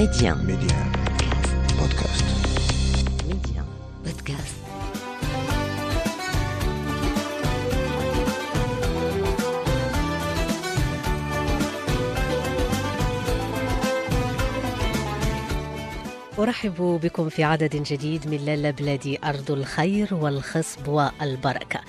Média. Média. Podcast. Média. Podcast. أرحب بكم في عدد جديد من لالا بلادي أرض الخير والخصب والبركة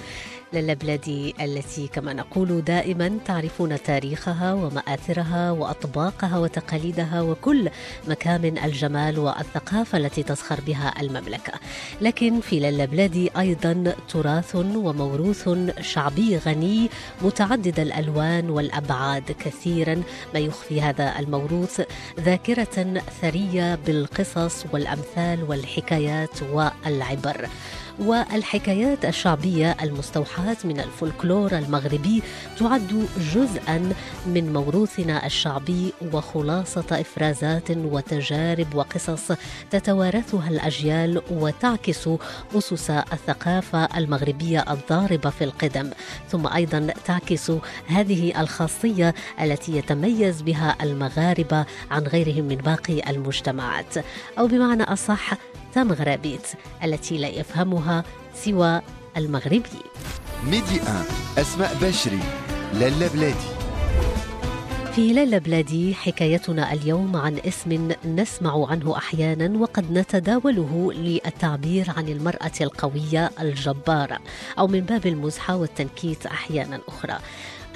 لالا بلادي التي كما نقول دائما تعرفون تاريخها ومآثرها وأطباقها وتقاليدها وكل مكامن الجمال والثقافة التي تزخر بها المملكة. لكن في لالا بلادي أيضا تراث وموروث شعبي غني متعدد الألوان والأبعاد كثيرا ما يخفي هذا الموروث ذاكرة ثرية بالقصص والأمثال والحكايات والعبر. والحكايات الشعبية المستوحاة من الفولكلور المغربي تعد جزءا من موروثنا الشعبي وخلاصة إفرازات وتجارب وقصص تتوارثها الأجيال وتعكس أسس الثقافة المغربية الضاربة في القدم. ثم أيضا تعكس هذه الخاصية التي يتميز بها المغاربة عن غيرهم من باقي المجتمعات. أو بمعنى أصح تمغربيت التي لا يفهمها سوى المغربي. ميدي 1 أسماء بشري لالا بلادي. في ليلة بلادي حكايتنا اليوم عن اسم نسمع عنه أحيانا وقد نتداوله للتعبير عن المرأة القوية الجبارة أو من باب المزحة والتنكيت أحيانا أخرى.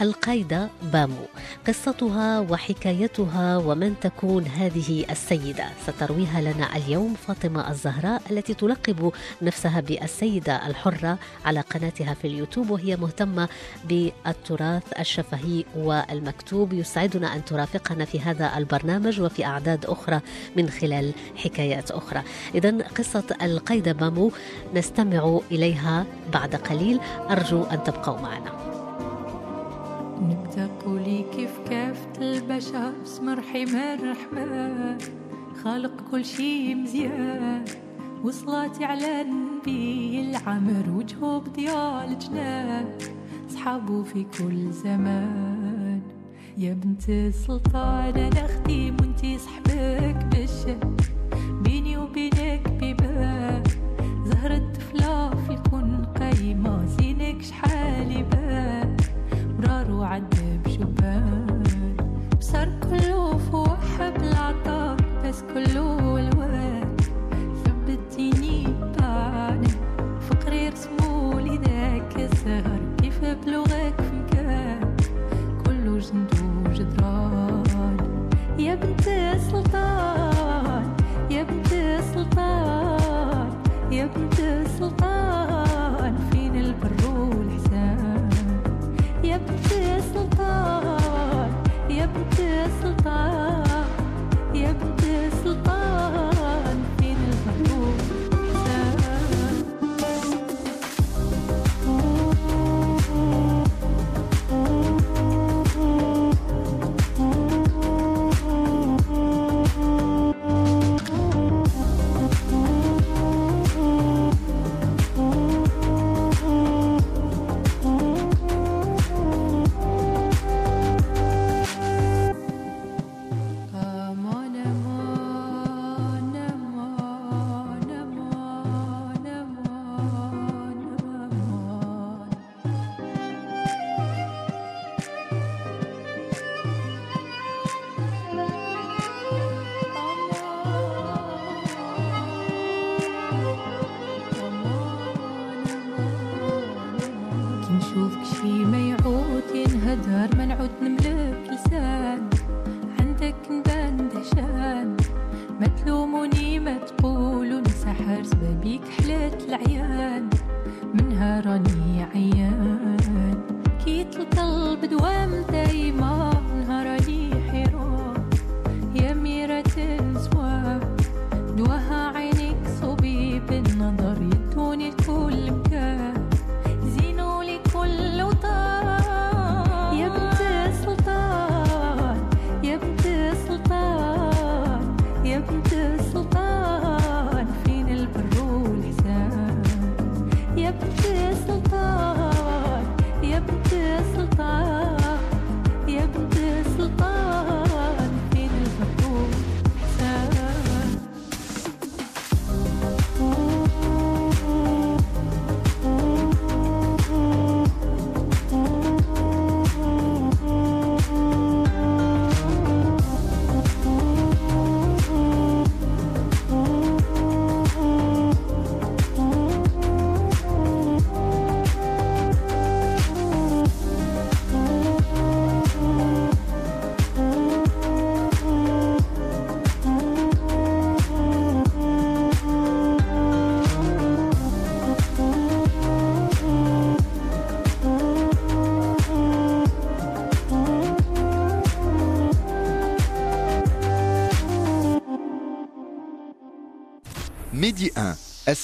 القايدة بامو. قصتها وحكايتها ومن تكون هذه السيدة. سترويها لنا اليوم فاطمة الزهراء التي تلقب نفسها بالسيدة الحرة على قناتها في اليوتيوب وهي مهتمة بالتراث الشفهي والمكتوب. يسعدنا أن ترافقنا في هذا البرنامج وفي أعداد أخرى من خلال حكايات أخرى. إذا قصة القايدة بامو نستمع إليها بعد قليل. أرجو أن تبقوا معنا. نبدا قولي كيف كافة البشر بسم رحيم الرحمن خالق كل شي مزيان. وصلاتي على النبي العمر وجهه بضياء الجنان صحابه في كل زمان. يا بنت السلطان أنا خديم وانتي صحبك بالشام بيني وبينك بيبان. زهرة طفلة في الكون قايمة زينك شحال يبان. كله الوان ثبتيني فقري رسمولي ذاك الزهر كيف في مكان جند يا بنت سلطان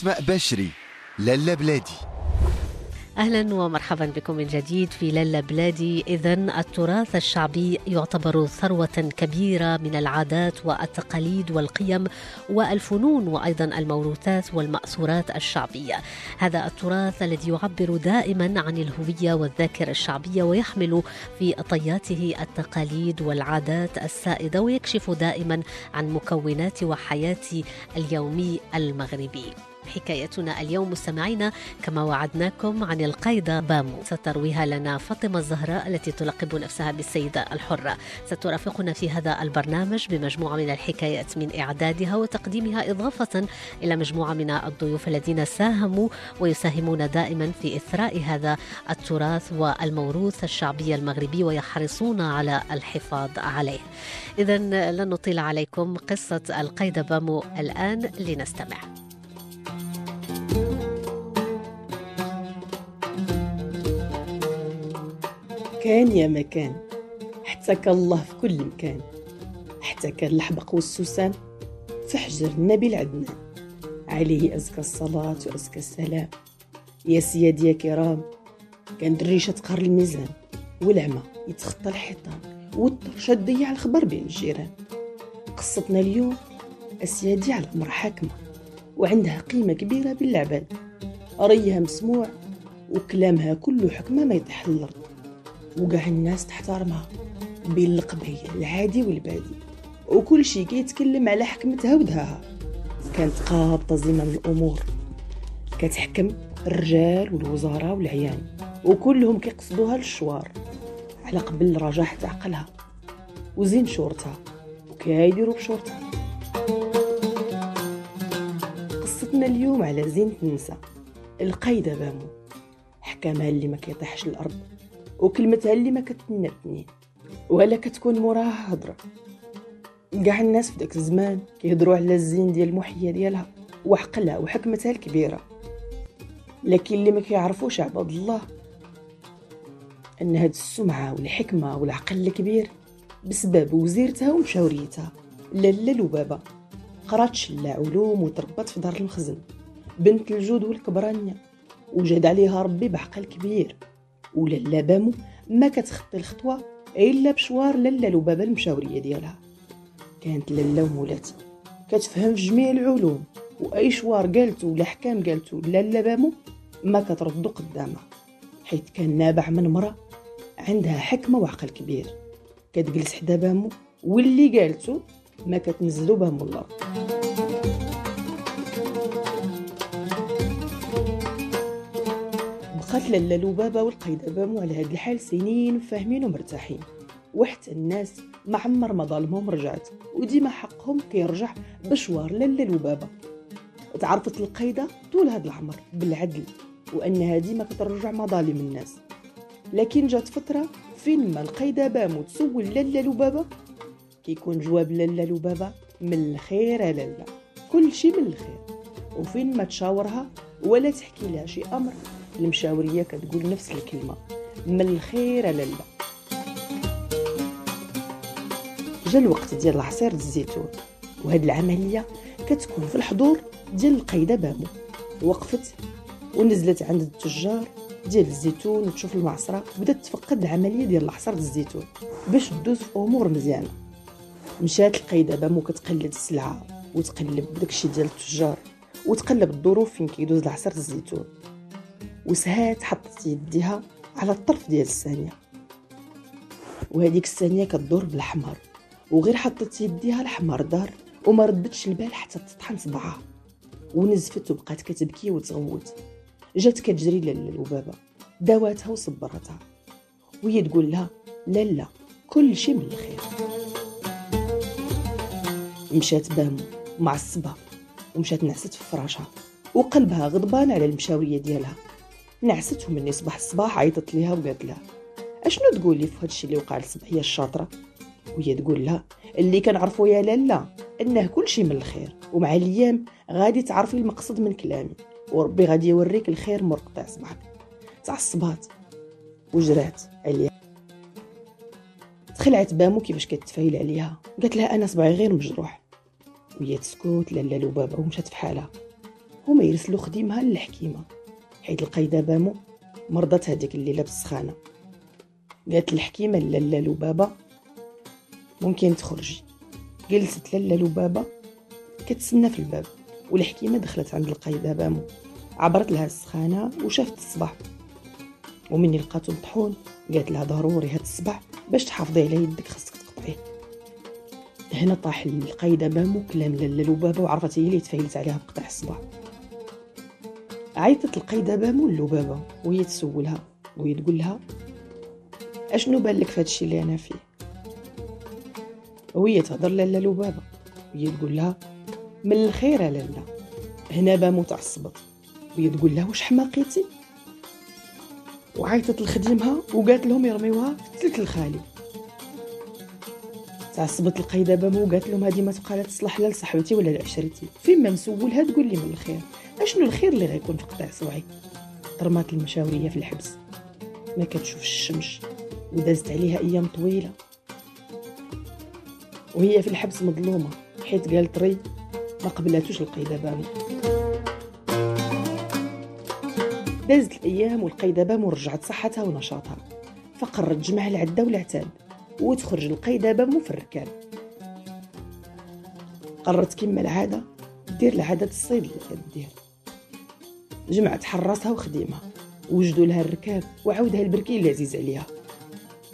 أسماء بشري لالا بلادي. أهلا ومرحبا بكم من جديد في للا بلادي. اذا التراث الشعبي يعتبر ثروة كبيرة من العادات والتقاليد والقيم والفنون وأيضا الموروثات والمأثورات الشعبية. هذا التراث الذي يعبر دائما عن الهوية والذاكرة الشعبية ويحمل في طياته التقاليد والعادات السائدة ويكشف دائما عن مكونات وحياة اليومي المغربي. حكايتنا اليوم مستمعينا كما وعدناكم عن القايدة بامو. سترويها لنا فاطمة الزهراء التي تلقب نفسها بالسيدة الحرة. سترافقنا في هذا البرنامج بمجموعة من الحكايات من إعدادها وتقديمها إضافة إلى مجموعة من الضيوف الذين ساهموا ويساهمون دائما في إثراء هذا التراث والموروث الشعبي المغربي ويحرصون على الحفاظ عليه. إذا لن نطيل عليكم قصة القايدة بامو الآن لنستمع. كان يا مكان. كان الله في كل مكان. كان الحبق والسوسان. في حجر النبي العدنان. عليه أزكى الصلاة وأزكى السلام. يا سيادي يا كرام كان دريشة تقهر الميزان. والعمى يتخطى الحيطان. والطرشة تضيع الخبر بين الجيران. قصتنا اليوم أسيادي على أمر حاكمة. وعندها قيمة كبيرة بالعباد ريها مسموع وكلامها كله حكمة ما يطيح الأرض وقع الناس تحترمها بين القبيل العادي والبادي. وكل شي كيتكلم على حكمتها ودهاها. كانت قابضة زمام الأمور. كتحكم الرجال والوزراء والعيان. وكلهم كيقصدوها للشوار. على قبل رجاحة عقلها وزين شورتها. وكايديروا بشورتها. قصتنا اليوم على زينة النساء القايدة بامو. حكامها اللي ما كيطيحش الأرض. وكلمتها اللي ما كتنتني ولا كتكون موراها هضرة. كاع الناس في داك الزمان كيهضروا على الزين ديال المحية ديالها وعقلها وحكمتها الكبيرة. لكن اللي ما كيعرفوش عباد الله أن هاد السمعة والحكمة والعقل الكبير بسبب وزيرتها ومشاوريتها لالا لبابة قرات شلا علوم وتربت في دار المخزن بنت الجود والكبرانية وجد عليها ربي بعقل كبير. ولالا بامو ما كتخطي الخطوة إلا بشوار لالا لبابة المشاورية ديالها. كانت لالا ومولات كتفهم في جميع العلوم وأي شوار قالتو ولا حكام قالتو لالا بامو ما كتردو قدامها. حيث كان نابع من مرة عندها حكمة وعقل كبير. كتجلس حدا بامو واللي قالتو ما كتنزلو بامو الأرض لبابة والقايدة بامو على هاد الحال سنين فاهمين ومرتاحين. وحتى الناس ما عمر ما ظالمهم رجعت وديما حقهم كيرجع بشوار لالا لبابة تعرفت القايدة طول هاد العمر بالعدل وأنها ديما كترجع مظالم الناس. لكن جات فترة فين ما القايدة بامو تسول لالا لبابة كيكون جواب لالا لبابة من الخير لالا كل شي من الخير. وفين ما تشاورها ولا تحكي لها شي أمر المشاورية كتقول نفس الكلمة. من الخير لالا جا الوقت ديال عصير الزيتون وهاد العملية كتكون في الحضور ديال القايدة بامو وقفت ونزلت عند التجار ديال الزيتون. وتشوف المعصرة بدات تفقد العملية ديال العصير الزيتون باش تدوز في أمور مزيانة. مشات القايدة بامو كتقلد السلعة وتقلب داكشي ديال التجار وتقلب الظروف فين كيدوز العصير الزيتون. وسهات حطت يديها على الطرف ديال الثانية. وهذيك الثانية كتدور بالحمر وغير حطت يديها الحمر دار وما ردتش البال حتى تطحن صبعها ونزفت وبقات كتبكي وتغوت. جات كتجري الوبابة داواتها وصبرتها. وهي تقول لها لا لا كل شي من الخير. مشات بامو معصبة. ومشات نعست في فراشها. وقلبها غضبان على المشاورية ديالها. نعست ومني صباح الصباح عيطت ليها وقالت لها أشنو تقولي في هادشي اللي وقع لصبحية الشاطرة؟ وهي تقول لها اللي كنعرفو يا لالا أنه كل شي من الخير ومع الأيام غادي تعرفي المقصد من كلامي وربي غادي يوريك الخير مرقطع صباحك تعصبات وجرات عليها. تخلعت بامو كيفاش كتفايل عليها. قالت لها أنا صبعي غير مجروح. وهي تسكت لالا لبابة ومشات في حالها. هما يرسلوا خديمها للحكيمة. حيت القايدة بامو مرضت هذيك الليلة بالسخانة قالت الحكيمة لالا لبابة ممكن تخرجي. جلست لالا لبابة كتسنى في الباب. والحكيمة دخلت عند القايدة بامو عبرت لها السخانة وشافت الصباح. ومني لقاتو مطحون قالت لها ضروري هاد الصباح باش تحافظي على يدك خاصك تقطعيه. هنا طاح القايدة بامو كلام لالا لبابة وعرفت هي اللي تفايلت عليها بقطع الصباح. عيطت القايدة بامو للبابة وهي تسولها وهي تقول لها أشنو بان لك في هادشي اللي أنا فيه؟ وهي تهضر لالا لبابة وهي تقول لها من الخير لالا هنا بامو تعصبت وهي تقول لها واش حماقيتي؟ وعيطت لخديمها وقالت لهم يرميوها في التلك الخالي تعصبت القايدة بامو وقالت لهم هذه ما تبقى لا تصلح لا لصاحبتي ولا لعشرتي فين ما نسولها تقول لي من الخير. أشنو الخير اللي غيكون في قطع صبعي رمات المشاورية في الحبس. ما كتشوفش الشمس ودازت عليها أيام طويلة. وهي في الحبس مظلومة حيت قالت ري ما قبلاتوش القايدة بامو دازت الأيام والقايدة بامو رجعت صحتها ونشاطها. فقررت تجمع العدة والعتاد وتخرج في الركاب قررت كما العادة دير العادة الصيد اللي كدير. جمعت حراسها وخديمها وجدوا لها الركاب وعاودها البركي اللي عزيز عليها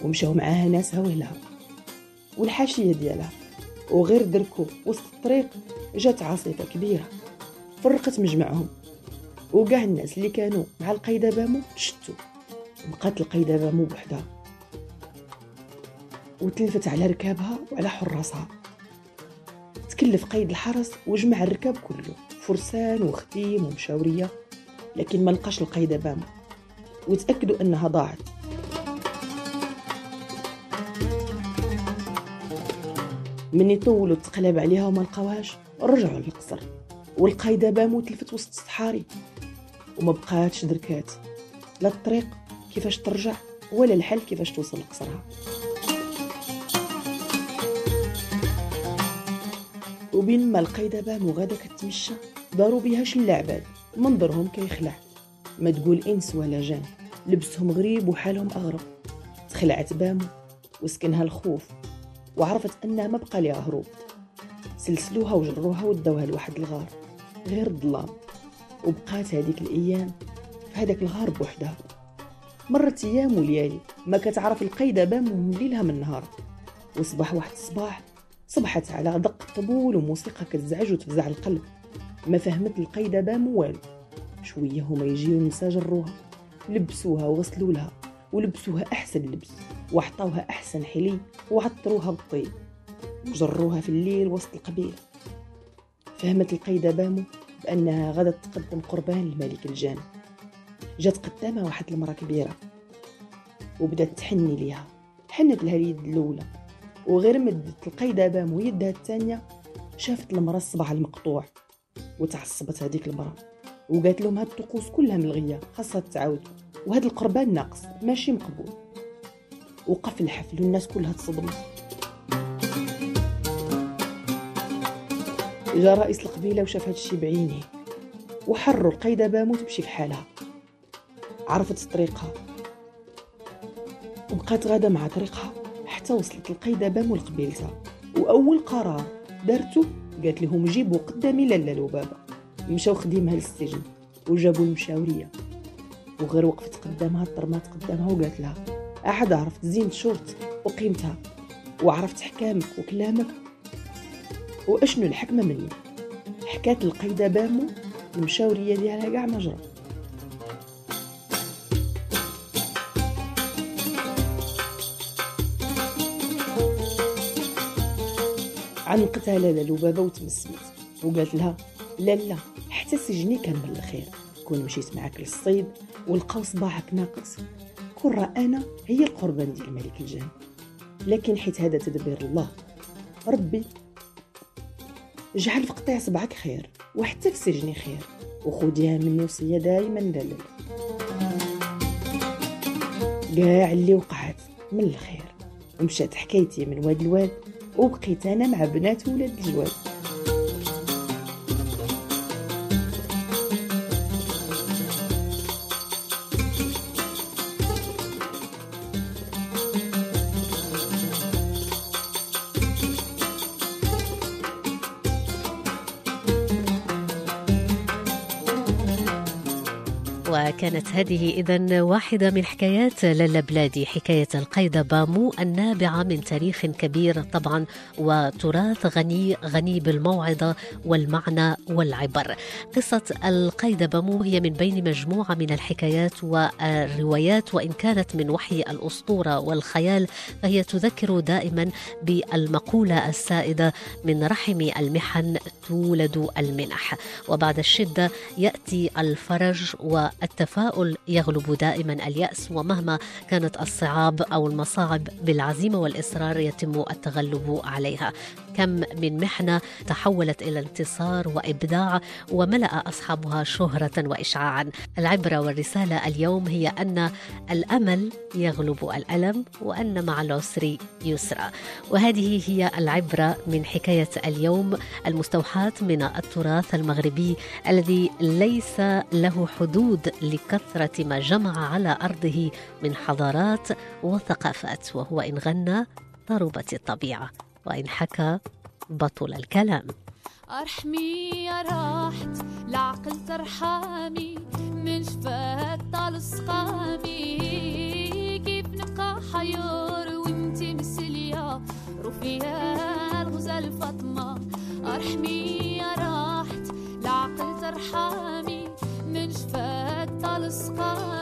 ومشاو معاها ناسها وهلها. والحاشية ديالها وغير دركو وسط الطريق جات عاصفة كبيرة فرقت مجمعهم وكاع الناس اللي كانوا مع القايدة بامو تشتوا بقات القايدة بامو بوحدها. وتلفت على ركابها وعلى حراسها. تكلف قيد الحرس وجمع الركاب كله فرسان وختيم ومشاورية. لكن ما لقاش القايدة بامو وتأكدوا أنها ضاعت. من يطولوا تقلب عليها وما لقاوهاش رجعوا للقصر. والقايدة بامو تلفت وسط الصحاري. وما بقاتش دركات. لا الطريق كيفاش ترجع ولا الحل كيفاش توصل لقصرها. وبين ما القايدة بامو غادا كتمشى داروا بها شلة عباد منظرهم كيخلع. ما تقول إنس ولا جان لبسهم غريب وحالهم اغرب تخلعت بامو وسكنها الخوف وعرفت أنها ما بقى ليها هروب. سلسلوها وجروها ودوها لواحد الغار غير الظلام وبقات هذيك الأيام في هذاك الغار بوحدها. مرت أيام وليالي ما كتعرف القيدة بامو من ليلها من نهار. وصبح واحد الصباح صبحت على دق الطبول وموسيقى كتزعج وتفزع القلب. ما فهمت القيدة بامو والو شوية هما يجيو نساجروها لبسوها وغسلوا لها ولبسوها أحسن لبس. وعطاوها أحسن حلي. وعطروها بالطيب وجروها في الليل وسط القبيلة. فهمت القيدة بامو بأنها غدا تقدم قربان لملك الجان. جات قدامها واحد المرأة كبيرة. وبدات تحني ليها. حنت لها اليد الأولى. وغير مدت القيدة بامو يدها الثانية شافت المرأة الصبع المقطوع. وتعصبت هذيك المرأة. وقالت لهم هاد الطقوس كلها ملغية خاصها تعاود وهذا القربان ناقص ماشي مقبول. وقف الحفل والناس كلها تصدمت جا رئيس القبيلة وشاف هادشي بعينيه وحروا القيده بامو تمشي في حالها عرفت طريقها. وبقات غادة مع طريقها حتى وصلت القيده بامو لقبيلتها. وأول قرار دارتو؟ قالت لهم جيبوا قدامي لالا لبابه مشاو خديمها للسجن وجابوا المشاورية. وغير وقفت قدامها طرمات قدامها وقالت لها أحد عرفت زينة شرطك وقيمتها وعرفت حكامك وكلامك؟ وأشنو الحكمة مني؟ حكات القيدة بامو المشاورية ديالها قاع ما جرى عنقتها لالا لبابة وتمسمت وقالت لها لا لا حتى سجني كان بالخير كون مشيت معاك للصيد ولقاو صباحك ناقص. كون راه أنا هي القربان ديال الملك الجان لكن حيت هذا تدبير الله ربي جعل في قطيع صبعك خير وحتى في سجني خير. وخديها مني وصية دايما دلل كاع اللي وقعت من الخير. ومشات حكايتي من واد الواد وبقيت أنا مع بنات ولاد الجواد وكانت هذه إذا واحدة من حكايات لالا بلادي حكاية القيد بامو النابعة من تاريخ كبير طبعا وتراث غني غني بالموعظة والمعنى والعبر. قصة القيد بامو هي من بين مجموعة من الحكايات والروايات وإن كانت من وحي الأسطورة والخيال فهي تذكر دائما بالمقولة السائدة من رحم المحن تولد المنح. وبعد الشدة يأتي الفرج والتفاؤل يغلب دائما اليأس ومهما كانت الصعاب أو المصاعب بالعزيمة والإصرار يتم التغلب عليها. كم من محنة تحولت إلى انتصار وإبداع وملأ أصحابها شهرة وإشعاعا. العبرة والرسالة اليوم هي أن الأمل يغلب الألم وأن مع العسر يسرا وهذه هي العبرة من حكاية اليوم المستوحاة من التراث المغربي الذي ليس له حدود لكثرة ما جمع على أرضه من حضارات وثقافات وهو إن غنى ضربت الطبيعة وإن حكى بطل الكلام. أرحمي يا راحت العقل ترحمي من شفاك طال كيف نبقى حيار وانتي مسلية رفيا الغزال فاطمة. أرحمي يا راحت العقل ترحمي. طال